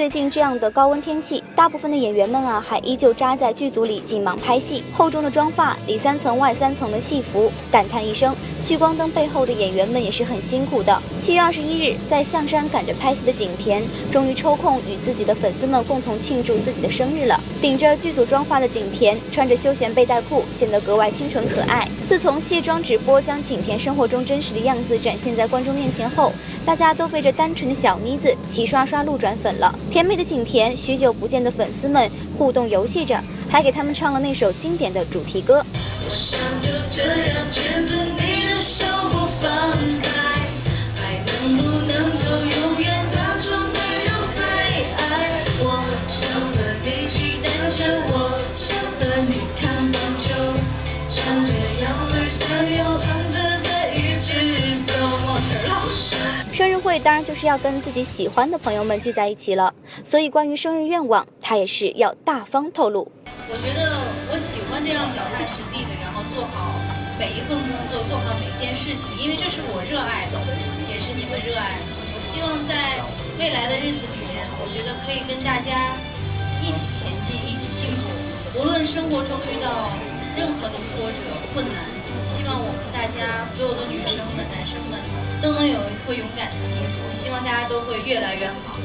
最近这样的高温天气，大部分的演员们啊，还依旧扎在剧组里紧忙拍戏，厚重的妆发，里三层外三层的戏服，感叹一声，聚光灯背后的演员们也是很辛苦的。七月二十一日，在象山赶着拍戏的景甜，终于抽空与自己的粉丝们共同庆祝自己的生日了。顶着剧组妆发的景甜，穿着休闲背带裤，显得格外清纯可爱。自从卸妆直播将景甜生活中真实的样子展现在观众面前后，大家都被这单纯的小妮子齐刷刷路转粉了。甜美的景甜，许久不见的粉丝们互动游戏着，还给他们唱了那首经典的主题歌。生日会当然就是要跟自己喜欢的朋友们聚在一起了，所以关于生日愿望，他也是要大方透露。我觉得我喜欢这样脚踏实地的，然后做好每一份工作，做好每一件事情，因为这是我热爱的，也是你们热爱的。我希望在未来的日子里面，我觉得可以跟大家一起前进，一起进步。无论生活中遇到任何的挫折、困难，希望我们大家勇敢的心，我希望大家都会越来越好。